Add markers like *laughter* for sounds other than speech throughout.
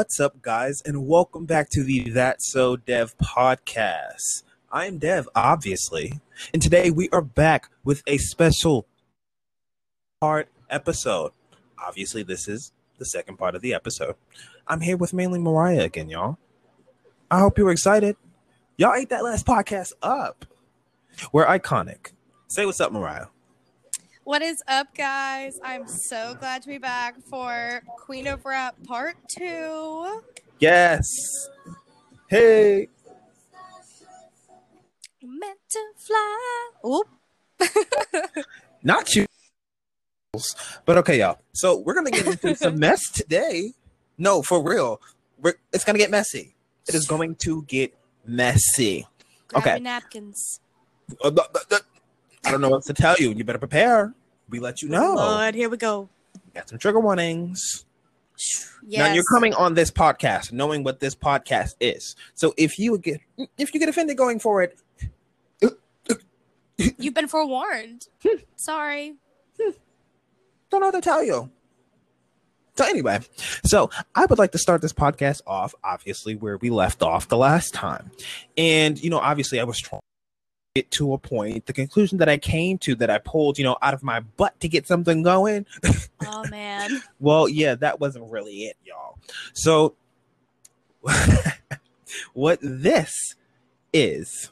What's up, guys, and welcome back to the That So Dev podcast. I'm Dev, obviously, and today we are back with a special part episode. Obviously, this is the second part of the episode. I'm here with mainly Mariah again, y'all. I hope you were excited. Y'all ate that last podcast up. We're iconic. Say what's up, Mariah. What is up, guys? I'm so glad to be back for Queen of Rap Part 2. Yes. Hey. Meant to fly. Oop. *laughs* Not you. But okay, y'all. So we're gonna get into some *laughs* mess today. No, for real. We're, it's gonna get messy. It is going to get messy. Grab Okay. napkins. Uh, I don't know what to tell you. You better prepare. We let you know. Lord, here we go. Got some trigger warnings. Yes. Now you're coming on this podcast knowing what this podcast is. So if you get if you get offended going for it, You've been forewarned. Sorry. don't know what to tell you. So anyway, so I would like to start this podcast off, obviously, where we left off the last time. And, you know, obviously I was trying get to a point, the conclusion that I came to that I pulled, you know, out of my butt to get something going. *laughs* Oh, man. Well, yeah, that wasn't really it, y'all. So *laughs* what this is,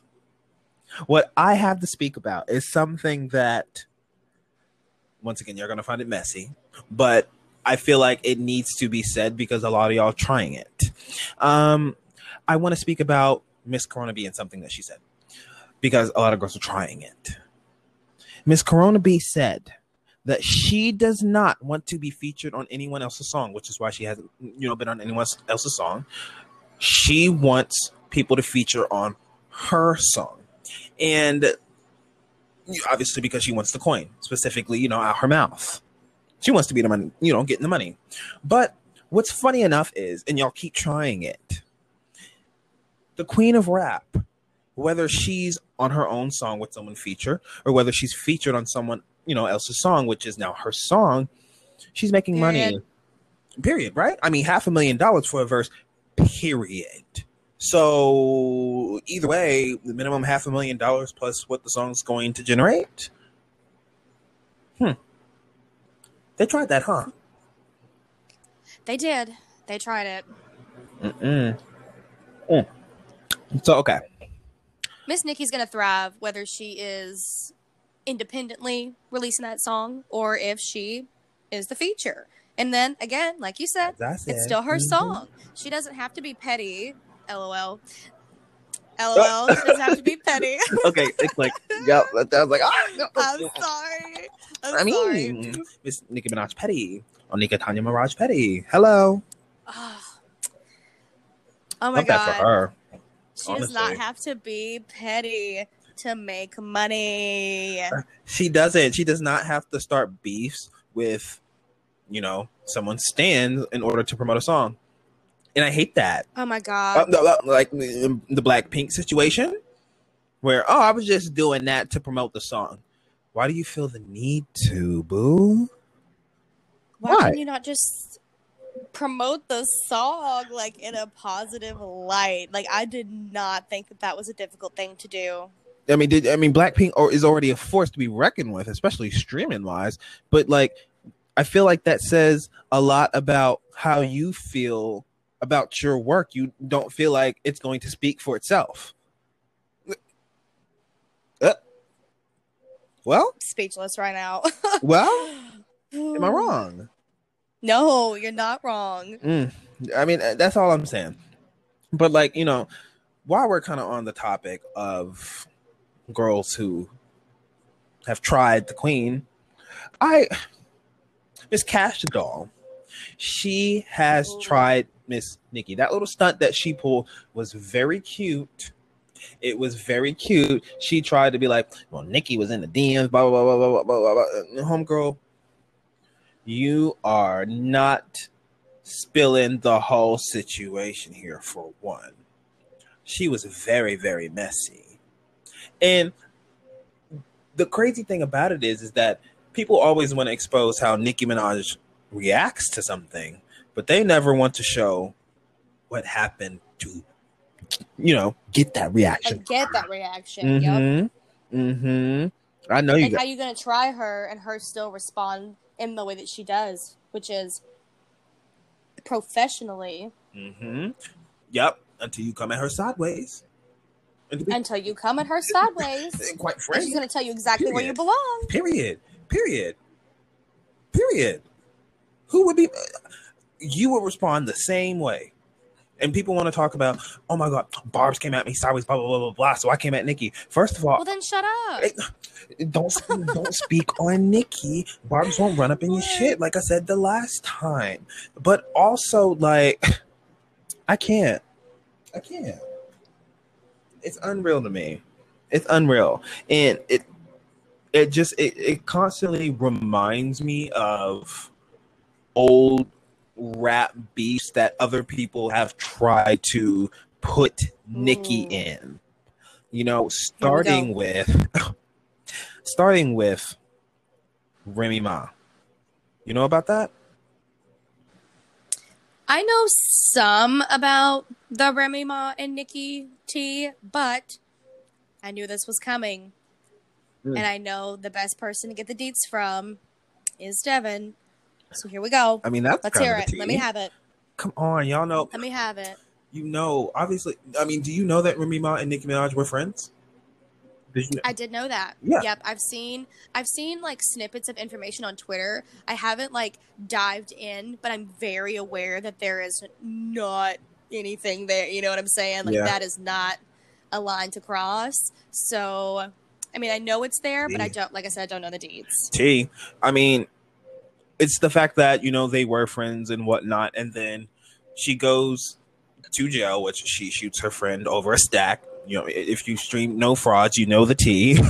what I have to speak about is something that once again, you're going to find it messy, but I feel like it needs to be said because a lot of y'all are trying it. Um, I want to speak about Miss Corona being something that she said because a lot of girls are trying it. Miss Corona B said that she does not want to be featured on anyone else's song, which is why she hasn't, you know, been on anyone else's song. She wants people to feature on her song, and obviously because she wants the coin, specifically, you know, out her mouth. She wants to be the money, you know, getting the money. But what's funny enough is, and y'all keep trying it, the queen of rap, whether she's on her own song with someone feature, or whether she's featured on someone, you know, else's song, which is now her song, she's making money. Period. Period, right? I mean, half a million dollars for a verse, period. So either way, the minimum half a million dollars plus what the song's going to generate. Hmm. They tried that, huh? They did. They tried it. Mm-mm. Mm. So okay, Miss Nicki's going to thrive whether she is independently releasing that song or if she is the feature. And then again, like you said, as I said, It's still her mhm. song. She doesn't have to be petty. LOL. *laughs* LOL. she doesn't have to be petty. *laughs* okay, it's like, yeah, I was like, ah, no, I'm no. sorry. I'm I mean, Miss Nicki Minaj Petty, or Nika Tanya Maraj Petty. Hello, Ah. Oh my love that for god. She does not have to be petty to make money. She doesn't. She does not have to start beefs with, you know, someone's stands in order to promote a song. And I hate that. Oh my god. uh, like the Blackpink situation, where oh, I was just doing that to promote the song. Why do you feel the need to, boo? Why, why? can you not just promote the song like in a positive light? Like I did not think that that was a difficult thing to do. I mean, did I mean Blackpink or is already a force to be reckoned with, especially streaming wise. But like, I feel like that says a lot about how you feel about your work. You don't feel like it's going to speak for itself. Uh, well, Speechless right now. *laughs* well, am I wrong? No, you're not wrong. Mm, I mean, uh, that's all I'm saying. But like, you know, while we're kind of on the topic of girls who have tried the queen, I Miss Kash Doll, she has Ooh. tried Miss Nicki. That little stunt that she pulled was very cute. It was very cute. She tried to be like, well, Nicki was in the DMs, blah blah blah blah blah blah blah. blah. Homegirl, you are not spilling the whole situation here for one. She was very, very messy. And the crazy thing about it is, is that people always want to expose how Nicki Minaj reacts to something, but they never want to show what happened to, you know, get that reaction. And get that reaction. Mm-hmm. Mm-hmm. I know you got how you gonna try her and her still respond in the way that she does, which is professionally Mm-hmm. Yep. Until you come at her sideways. Until you come at her sideways. *laughs* quite frankly, she's gonna tell you exactly where you belong. period. Period. Period. Who would be? You would respond the same way. And people want to talk about, oh my God, Barb's came at me sideways, blah, blah, blah, blah, blah. So I came at Nicki. First of all, Well then shut up. Don't don't speak on Nicki. Barb's won't run up in your shit, like I said the last time. But also, like, I can't. I can't. It's unreal to me. It's unreal, and it it just it, it constantly reminds me of old rap beefs that other people have tried to put Nicki Mm. in. You know, starting with *coughs* starting with Remy Ma. You know about that? I know some about the Remy Ma and Nicki T, but I knew this was coming. Mm. And I know the best person to get the deets from is Devin. So here we go. I mean, that's Let's hear it. Let me have it. Come on, y'all know. Let me have it. You know, obviously. I mean, do you know that Remy Ma and Nicki Minaj were friends? Did you know? I did know that. Yeah. Yep. I've seen I've seen like snippets of information on Twitter. I haven't like dived in, but I'm very aware that there is not anything there. You know what I'm saying? Like Yeah. that is not a line to cross. So I mean I know it's there, but I don't like I said, I don't know the deeds. T. I mean, it's the fact that you know they were friends and whatnot, and then she goes to jail, which she shoots her friend over a stack. You know, if you stream No Frauds, you know the T. *laughs*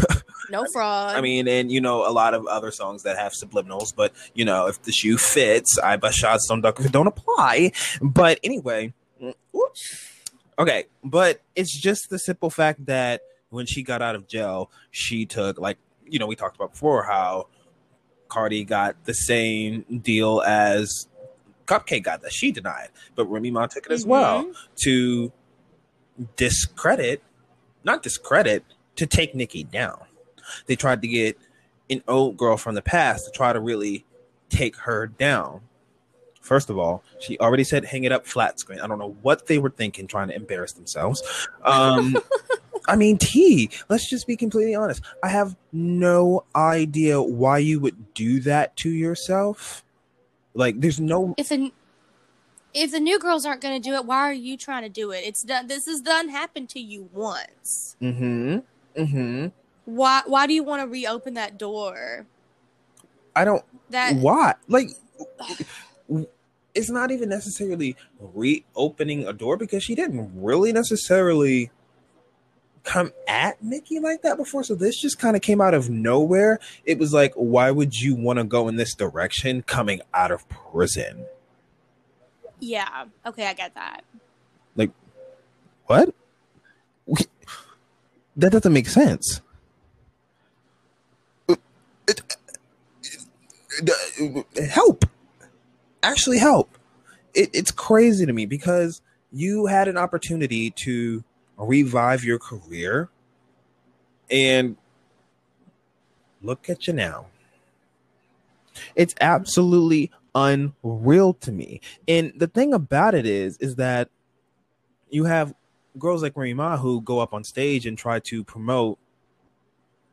No fraud. I mean, and you know a lot of other songs that have subliminals, but you know if the shoe fits, I bust shots don't duck don't apply. But anyway, whoops. okay, but it's just the simple fact that when she got out of jail, she took like you know we talked about before how Cardi got the same deal as Cupcake got that she denied, but Remy Ma took it as well Mhm. to discredit, not discredit, to take Nicki down. They tried to get an old girl from the past to try to really take her down. First of all, she already said hang it up flat screen. I don't know what they were thinking trying to embarrass themselves. Um *laughs* I mean, T, let's just be completely honest. I have no idea why you would do that to yourself. Like there's no If the if the new girls aren't going to do it, why are you trying to do it? It's done. This has done happened to you once. Mm hmm. Mm hmm. Why? Why do you want to reopen that door? I don't That why like *sighs* it's not even necessarily reopening a door because she didn't really necessarily come at Nicki like that before. So this just kind of came out of nowhere. It was like, why would you want to go in this direction coming out of prison? yeah. Okay, I get that. Like, what? That doesn't make sense. Help. Actually, help. It, it's crazy to me because you had an opportunity to revive your career and look at you now. It's absolutely unreal to me. And the thing about it is, is that you have girls like Remy Ma who go up on stage and try to promote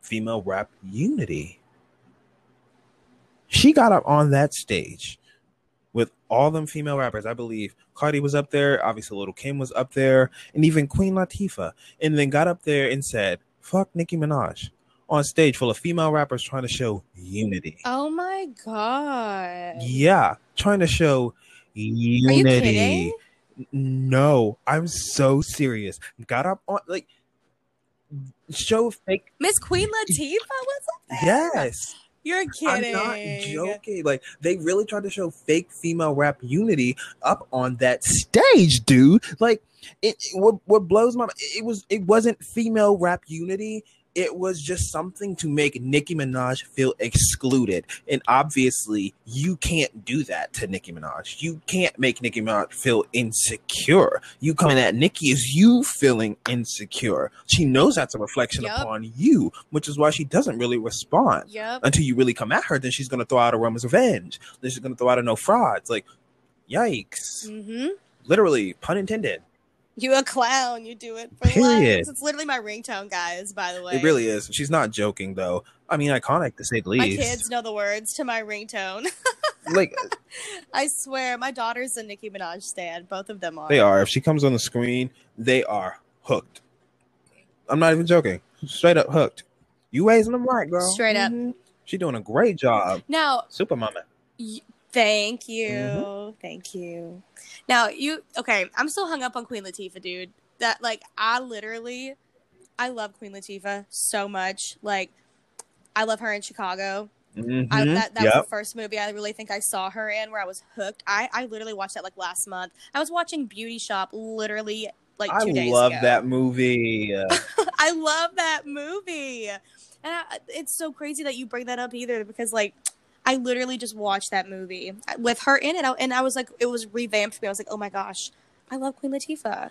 female rap unity. She got up on that stage with all them female rappers. I believe Cardi was up there, obviously Little Kim was up there, and even Queen Latifah. And then got up there and said, fuck Nicki Minaj on stage full of female rappers trying to show unity. Oh my god. Yeah, trying to show Are you unity. kidding? No, I'm so serious. Got up on like show fake. Miss Queen Latifah was up there. Yes, You're kidding. I'm not joking. Like they really tried to show fake female rap unity up on that stage, dude. Like it. What what blows my mind? It was it wasn't female rap unity. It was just something to make Nicki Minaj feel excluded. And obviously, you can't do that to Nicki Minaj. You can't make Nicki Minaj feel insecure. You coming at Nicki is you feeling insecure. She knows that's a reflection Yup. upon you, which is why she doesn't really respond Yep. until you really come at her. Then she's gonna throw out a Roman's Revenge. Then she's gonna throw out a No Frauds. Like, yikes! Mm-hmm. Literally, pun intended. You a clown. You do it for Period. laughs. It's literally my ringtone, guys. By the way, It really is. She's not joking though. I mean, iconic to say the least. My least. kids know the words to my ringtone. *laughs* like I swear, my daughter's a Nicki Minaj stan. Both of them are. they are. If she comes on the screen, they are hooked. I'm not even joking. Straight up hooked. You raising them right, girl. Straight up. Mhm. She doing a great job. Now, Super mama. y- thank you, Mm-hmm. thank you. Now, you okay? I'm still hung up on Queen Latifah, dude. That like, I literally, I love Queen Latifah so much. Like, I love her in Chicago. I, Mhm. that that was the first movie I really think I saw her in where I was hooked. I, I literally watched that like last month. I was watching Beauty Shop literally like I days love ago. that movie. *laughs* I love that movie, and I, it's so crazy that you bring that up either because like I literally just watched that movie with her in it, and I was like, it was revamped for me. I was like, oh my gosh, I love Queen Latifah.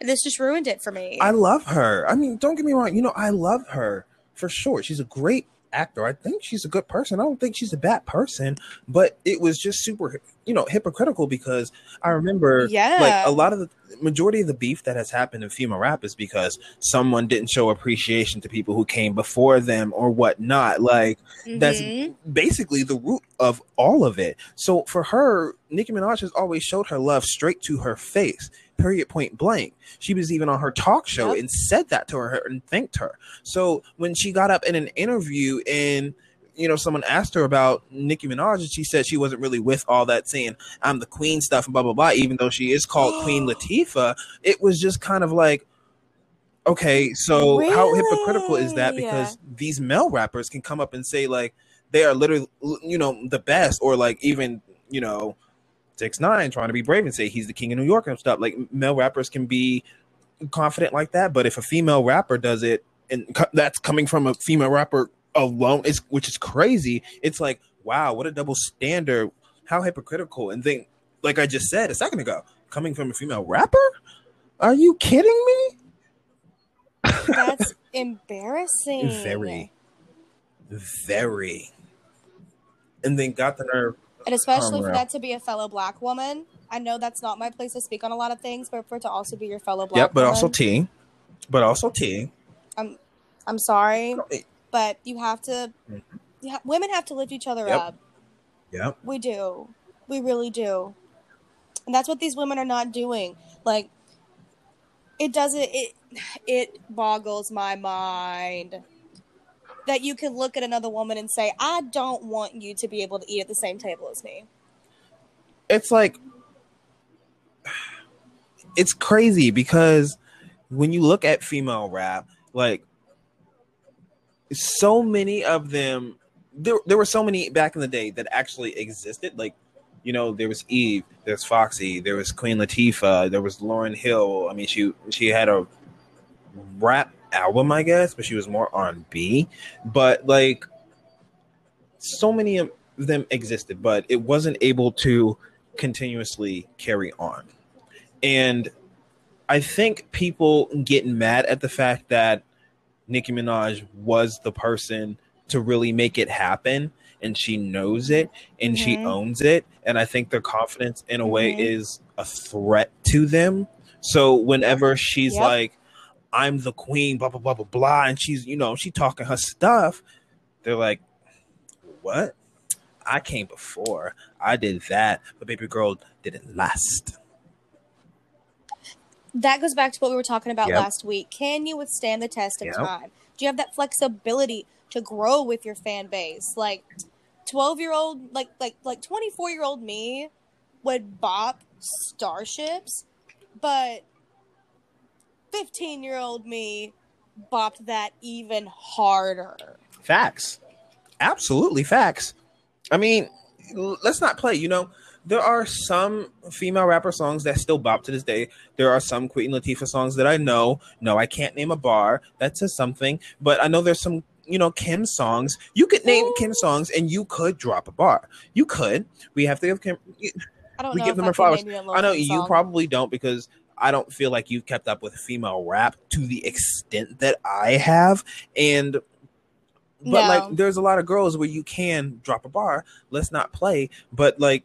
And this just ruined it for me. I love her. I mean, don't get me wrong. You know, I love her for sure. She's a great actor. I think she's a good person. I don't think she's a bad person, but it was just super, you know, hypocritical because I remember Yeah. like a lot of the majority of the beef that has happened in female rap is because someone didn't show appreciation to people who came before them or whatnot. Like that's Mhm. basically the root of all of it. So for her, Nicki Minaj has always showed her love straight to her face, period, point blank. She was even on her talk show Yep. and said that to her and thanked her. So when she got up in an interview and you know, someone asked her about Nicki Minaj, and she said she wasn't really with all that saying I'm the queen stuff and blah blah blah, even though she is called Queen *gasps* Latifah. It was just kind of like, okay, so how hypocritical is that? Really? Because these male rappers can come up and say like they are literally, you know, the best, or like even, you know, six nine trying to be brave and say he's the king of New York and stuff. Like male rappers can be confident like that, but if a female rapper does it, and co- that's coming from a female rapper alone, is which is crazy. It's like, wow, what a double standard. How hypocritical. And then, like I just said a second ago, coming from a female rapper, are you kidding me? That's *laughs* embarrassing. Very, very. And then got the nerve. And especially for that to be a fellow black woman. I know that's not my place to speak on a lot of things, but for it to also be your fellow black woman. Yep, but also woman, T. But also T. I'm I'm sorry, but you have to. Mhm. You ha- women have to lift each other Yep. up. Yep. We do. We really do. And that's what these women are not doing. Like it doesn't it it boggles my mind that you can look at another woman and say, "I don't want you to be able to eat at the same table as me." it's like it's crazy because when you look at female rap, like so many of them there, there were so many back in the day that actually existed. Like, you know, there was Eve, there's Foxy, there was Queen Latifah, there was Lauryn Hill. I mean, she she had a rap album, I guess, but she was more R and B. But like, so many of them existed, but it wasn't able to continuously carry on. And I think people getting mad at the fact that Nicki Minaj was the person to really make it happen and she knows it and she Mhm. owns it and I think their confidence in a way Mhm. is a threat to them. So whenever she's Yep. like I'm the queen blah blah blah blah blah and she's you know she talking her stuff they're like what? I came before. I did that, but baby girl didn't last. That goes back to what we were talking about Yep. last week. Can you withstand the test of Yep. time? Do you have that flexibility to grow with your fan base? Like 12 year old, like like like 24 year old me would bop starships, but 15 year old me bopped that even harder. Facts. Absolutely facts. I mean, let's not play, you know. there are some female rapper songs that still bop to this day. There are some Queen Latifah songs that I know. No, I can't name a bar that says something, but I know there's some you know Kim songs. You could name Kim songs and you could drop a bar. You could. We have to give Kim. I don't We know give them I can flowers. you know you probably don't because I don't feel like you've kept up with female rap to the extent that I have, and but No. like there's a lot of girls where you can drop a bar. Let's not play, but like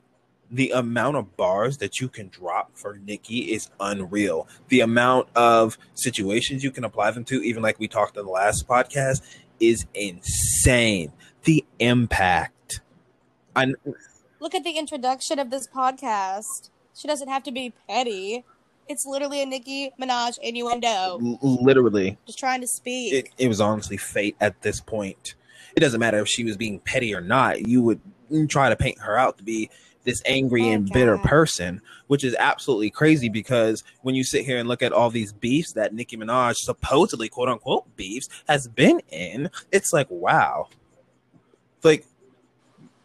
the amount of bars that you can drop for Nicki is unreal. The amount of situations you can apply them to, even like we talked in the last podcast, is insane. The impact. I Look at the introduction of this podcast. She doesn't have to be petty. It's literally a Nicki Minaj innuendo. l- literally Just trying to speak. it, it was honestly fate at this point. It doesn't matter if she was being petty or not. You would try to paint her out to be this angry Oh, and bitter person, which is absolutely crazy because when you sit here and look at all these beefs that Nicki Minaj supposedly quote unquote beefs has been in, it's like wow. Like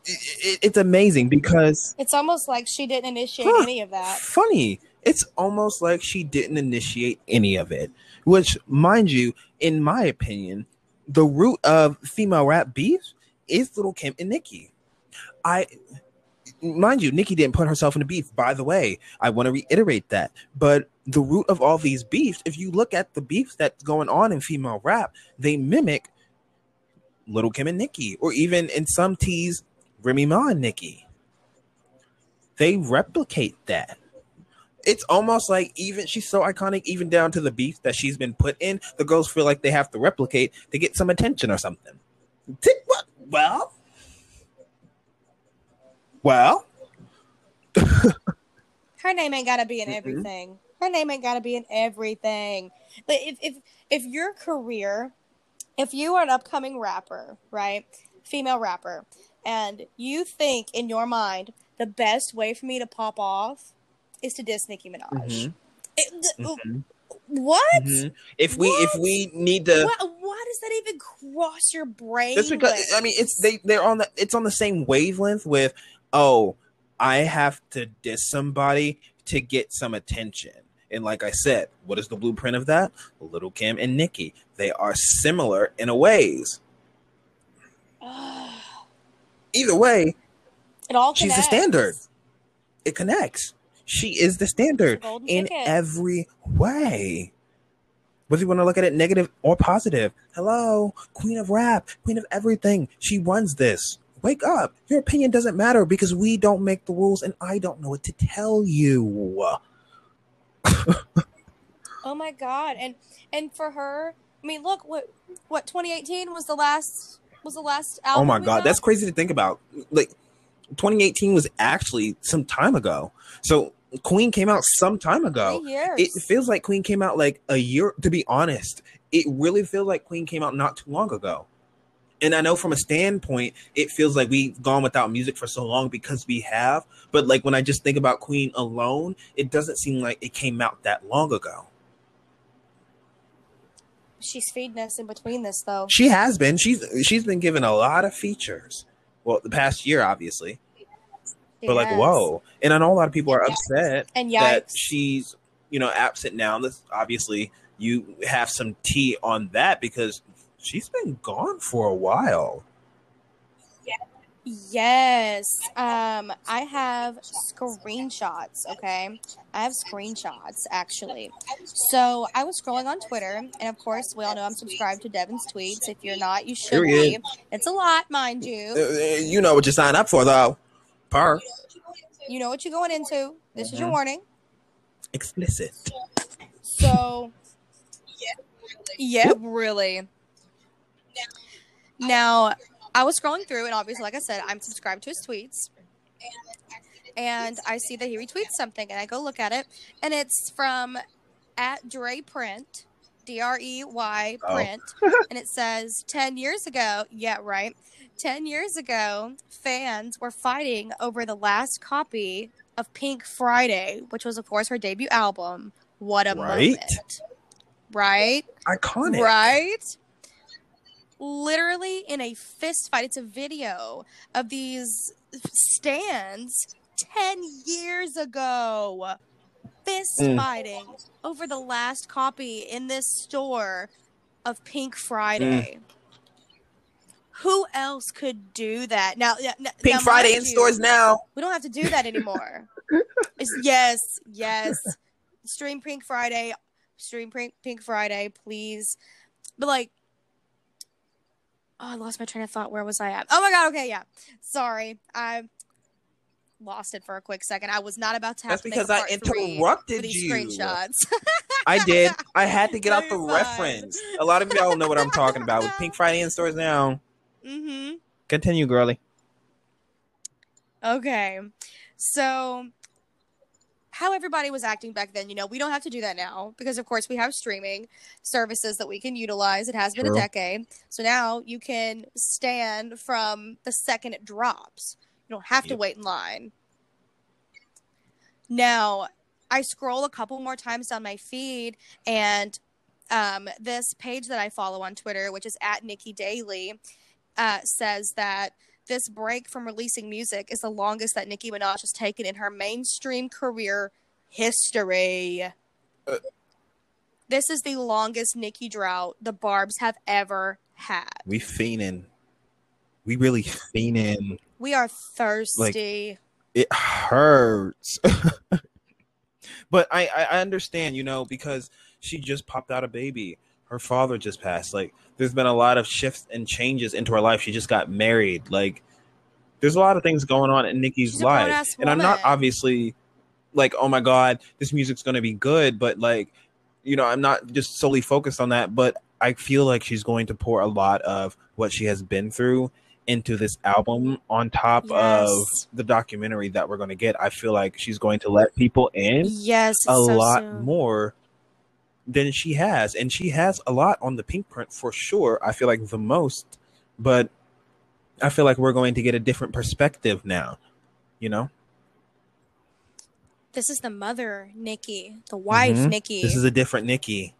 it, it- it's amazing because it's almost like she didn't initiate Huh. any of that. funny. It's almost like she didn't initiate any of it, which, mind you, in my opinion, the root of female rap beef is Little Kim and Nicki. I, mind you, Nicki didn't put herself in a beef. By the way, I want to reiterate that. But the root of all these beefs, if you look at the beefs that's going on in female rap, they mimic Little Kim and Nicki, or even in some teas, Remy Ma and Nicki. They replicate that it's almost like even she's so iconic, even down to the beef that she's been put in. The girls feel like they have to replicate to get some attention or something. Well, well, *laughs* Her name ain't gotta be in everything. Her name ain't gotta be in everything. But if if if your career, if you are an upcoming rapper, right, female rapper, and you think in your mind the best way for me to pop off is to diss Nicki Minaj. Mhm, It- th- mhm, What? mhm. if we if we need to, Why, why does that even cross your brain? that's because I mean it's they they're on the it's on the same wavelength with oh I have to diss somebody to get some attention. And like I said, what is the blueprint of that? Little Kim and Nicki. They are similar in a ways. *sighs* Either way, it all She's the standard. it connects. She is the standard It's a golden in ticket. every way. Whether you want to look at it negative or positive. Hello, queen of rap, queen of everything. She runs this. Wake up. Your opinion doesn't matter because we don't make the rules and I don't know what to tell you. *laughs* Oh my god! And and for her, I mean, look what what 2018 was the last was the last album. Oh my god, that's crazy to think about. Like 2018 was actually some time ago. So Queen came out some time ago. It feels like Queen came out like a year. To be honest, it really feels like Queen came out not too long ago. And I know from a standpoint, it feels like we've gone without music for so long because we have. But like when I just think about Queen alone, it doesn't seem like it came out that long ago. She's feeding us in between this though. She has been. She's she's been given a lot of features. Well, the past year, obviously. But like, whoa! And I know a lot of people are upset And that yikes. she's you know absent now. This obviously you have some tea on that because she's been gone for a while. Yes. Um, I have screenshots, okay? I have screenshots actually. So I was scrolling on Twitter, and of course, we all know I'm subscribed to Devin's tweets. If you're not, you should Period. be. It's a lot, mind Uh, you. uh, you know what you sign up for, though. Per You know what you're going into. This is your Mhm. warning. explicit. So, yeah, really. Now, I was scrolling through, and obviously, like I said, I'm subscribed to his tweets. And I see that he retweets something, and I go look at it, and it's from at Dre Print, D R E Y Oh. Print, *laughs* and it says 10 years ago, yeah, right. 10 years ago, fans were fighting over the last copy of Pink Friday, which was, of course, her debut album. What a Right? moment. Right? Iconic. Right? Literally in a fist fight. It's a video of these stands 10 years ago. Fist Mm. fighting over the last copy in this store of Pink Friday. Who else could do that? Now, yeah, n- Pink now, Friday in you, stores now. We don't have to do that anymore. *laughs* Yes, yes. Stream Pink Friday. Stream Pink, Pink Friday, please. But like, oh, I lost my train of thought. Where was I at? Oh my god. Okay, yeah. Sorry, I lost it for a quick second. I was not about to have That's to because I interrupted you. screenshots. I did. *laughs* I had to get No, out the fine. reference. A lot of y'all know what I'm talking about with Pink Friday in stores now. mm-hmm. Continue, girly. Okay. So how everybody was acting back then, you know, we don't have to do that now because of course we have streaming services that we can utilize. It has been a decade. So now you can stand from the second it drops. You don't have to wait in line. Now, I scroll a couple more times down my feed and um, this page that I follow on Twitter, which is at Nikki Daily, uh, says that this break from releasing music is the longest that Nicki Minaj has taken in her mainstream career history. Uh. this is the longest Nicki drought the Barb's have ever had. We fiending. We really fiending. We are thirsty. It hurts. *laughs* but I I understand, you know, because she just popped out a baby. Her father just passed. Like, there's been a lot of shifts and changes into her life. She just got married. Like, there's a lot of things going on in Nicki's She's life. And I'm not obviously like, oh my God, this music's going to be good. But, like, you know, I'm not just solely focused on that. But I feel like she's going to pour a lot of what she has been through into this album on top of the documentary that we're going to get. I feel like she's going to let people in yes, a so lot soon. more than she has. And she has a lot on the Pinkprint for sure. I feel like the most, but I feel like we're going to get a different perspective now, you know? This is the mother, Nicki, the wife, Mhm. Nicki. This is a different Nicki.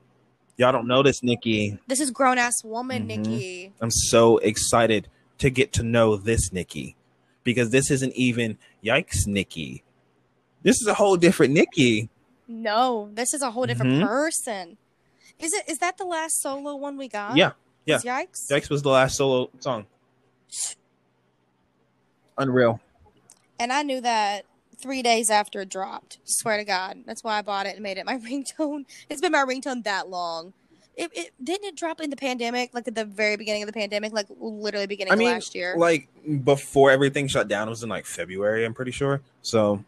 Y'all don't know this Nicki. this is grown ass woman, Mhm. Nicki. I'm so excited to get to know this Nicki because this isn't even yikes Nicki. This is a whole different Nicki. No, this is a whole different Mhm. person. Is it? Is that the last solo one we got? Yeah, yeah. Yikes. Yikes was the last solo song. Unreal. And I knew that three days after it dropped. Swear to God. That's why I bought it and made it my *laughs* ringtone. It's been my ringtone that long. It, it didn't it drop in the pandemic, like at the very beginning of the pandemic, like literally beginning I mean, of last year. like before everything shut down, it was in like February. I'm pretty sure. So,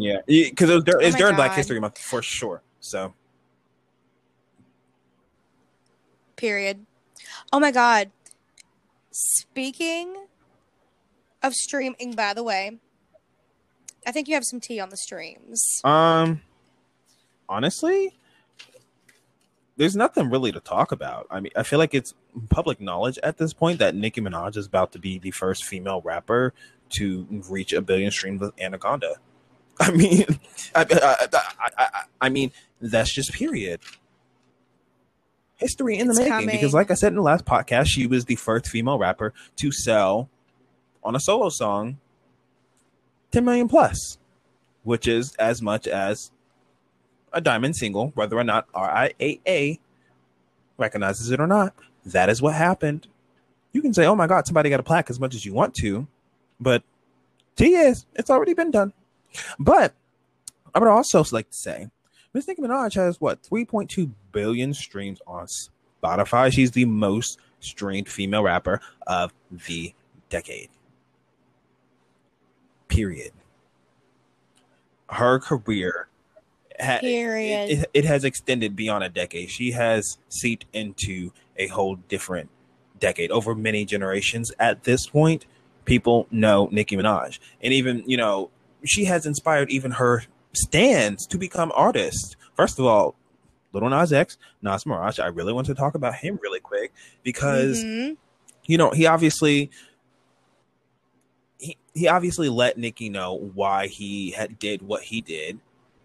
yeah, because it Oh it's during Black History Month for sure. So, Period. Oh my God. Speaking of streaming, by the way, I think you have some tea on the streams. um, honestly, there's nothing really to talk about. I mean, I feel like it's public knowledge at this point that Nicki Minaj is about to be the first female rapper to reach a billion streams with Anaconda. *laughs* I mean, I, I, I, I, I mean, that's just period. History in the It's making. coming. Because, like I said in the last podcast, she was the first female rapper to sell on a solo song 10 million plus, which is as much as a diamond single, whether or not RIAA recognizes it or not. That is what happened. You can say, oh my God, somebody got a plaque as much as you want to, but T is, it's already been done. But I would also like to say, Miss Nicki Minaj has what 3.2 billion streams on Spotify. She's the most streamed female rapper of the decade. Period. Her career ha- Period. It, it has extended beyond a decade. She has seeped into a whole different decade over many generations. At this point, people know Nicki Minaj, and even you know she has inspired even her stands to become artists. First of all, Little Nas X, Nas Mirage. I really want to talk about him really quick because Mhm. you know he obviously he, he obviously let Nicki know why he had did what he did,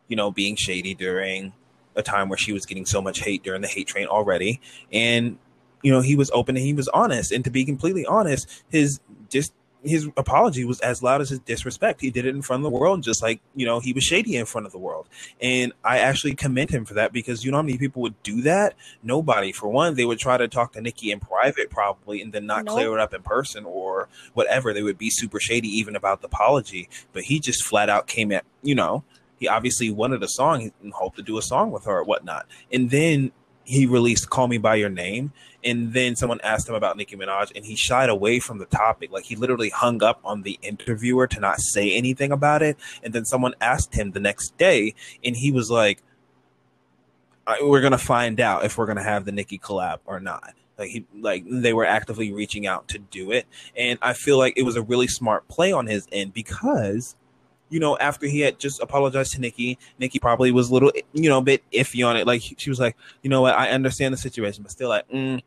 you know, being shady during a time where she was getting so much hate during the hate train already. And, you know, he was open and he was honest. And to be completely honest, his just his apology was as loud as his disrespect. He did it in front of the world, just like you know he was shady in front of the world. And I actually commend him for that because you know how many people would do that? Nobody. For one, they would try to talk to Nicki in private, probably, and then not Nope. clear it up in person or whatever. They would be super shady even about the apology. But he just flat out came at you know he obviously wanted a song and hoped to do a song with her or whatnot. And then he released "Call Me by Your Name." And then someone asked him about Nicki Minaj, and he shied away from the topic. Like he literally hung up on the interviewer to not say anything about it. And then someone asked him the next day, and he was like, "I- "We're gonna find out if we're gonna have the Nicki collab or not." Like he, like they were actively reaching out to do it, and I feel like it was a really smart play on his end because. You know, after he had just apologized to Nicki, Nicki probably was a little, you know, a bit iffy on it. Like she was like, you know what, I understand the situation, but still, like, mm,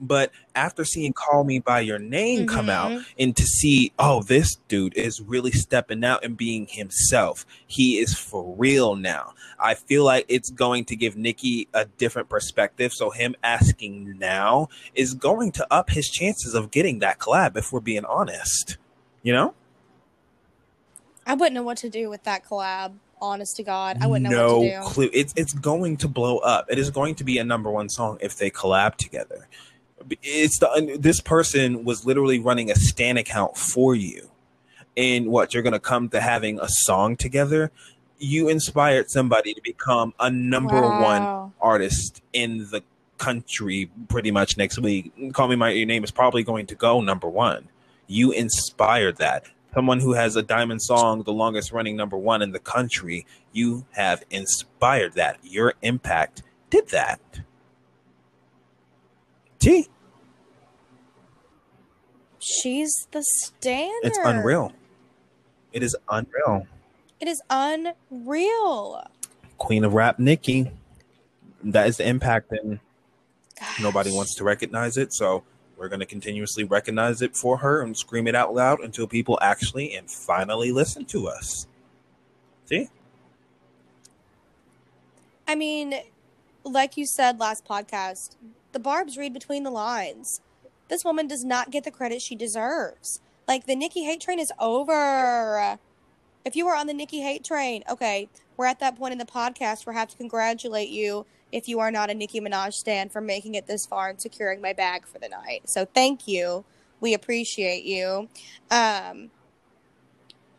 but after seeing Call Me By Your Name come out Mhm. and to see, oh, this dude is really stepping out and being himself. He is for real now. I feel like it's going to give Nicki a different perspective. So him asking now is going to up his chances of getting that collab if we're being honest. You know? I wouldn't know what to do with that collab. Honest to God, I wouldn't know no what to do. clue. It's it's going to blow up. It is going to be a number one song if they collab together. It's the this person was literally running a stan account for you, and what you're going to come to having a song together. You inspired somebody to become a number one artist in the country pretty much next week. Call Me My Your Name is probably going to go number one. You inspired that. Someone who has a diamond song, the longest running number one in the country, you have inspired that. Your impact did that. T, She's the standard. it's unreal. It is unreal. It is unreal. Queen of Rap, Nicki. That is the impact, and Gosh. nobody wants to recognize it. So we're going to continuously recognize it for her and scream it out loud until people actually and finally listen to us. See? I mean, like you said last podcast, the Barb's read between the lines. This woman does not get the credit she deserves. Like the Nicki hate train is over. If you were on the Nicki hate train, okay, we're at that point in the podcast where I have to congratulate you if you are not a Nicki Minaj stan for making it this far and securing my bag for the night. So thank you. We appreciate you. Um,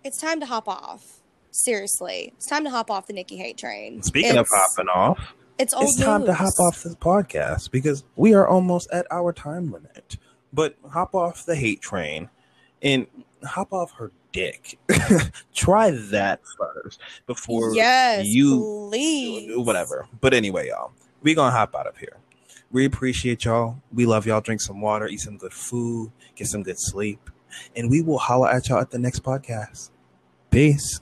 it's time to hop off. Seriously, it's time to hop off the Nicki hate train. Speaking of hopping off, it's old it's time to hop off this podcast because we are almost at our time limit. But hop off the hate train and hop off her dick. *laughs* Try that first before yes, you please. whatever. But anyway, y'all, we gonna hop out of here. We appreciate y'all. We love y'all. Drink some water, eat some good food, get some good sleep, and we will holla at y'all at the next podcast. Peace.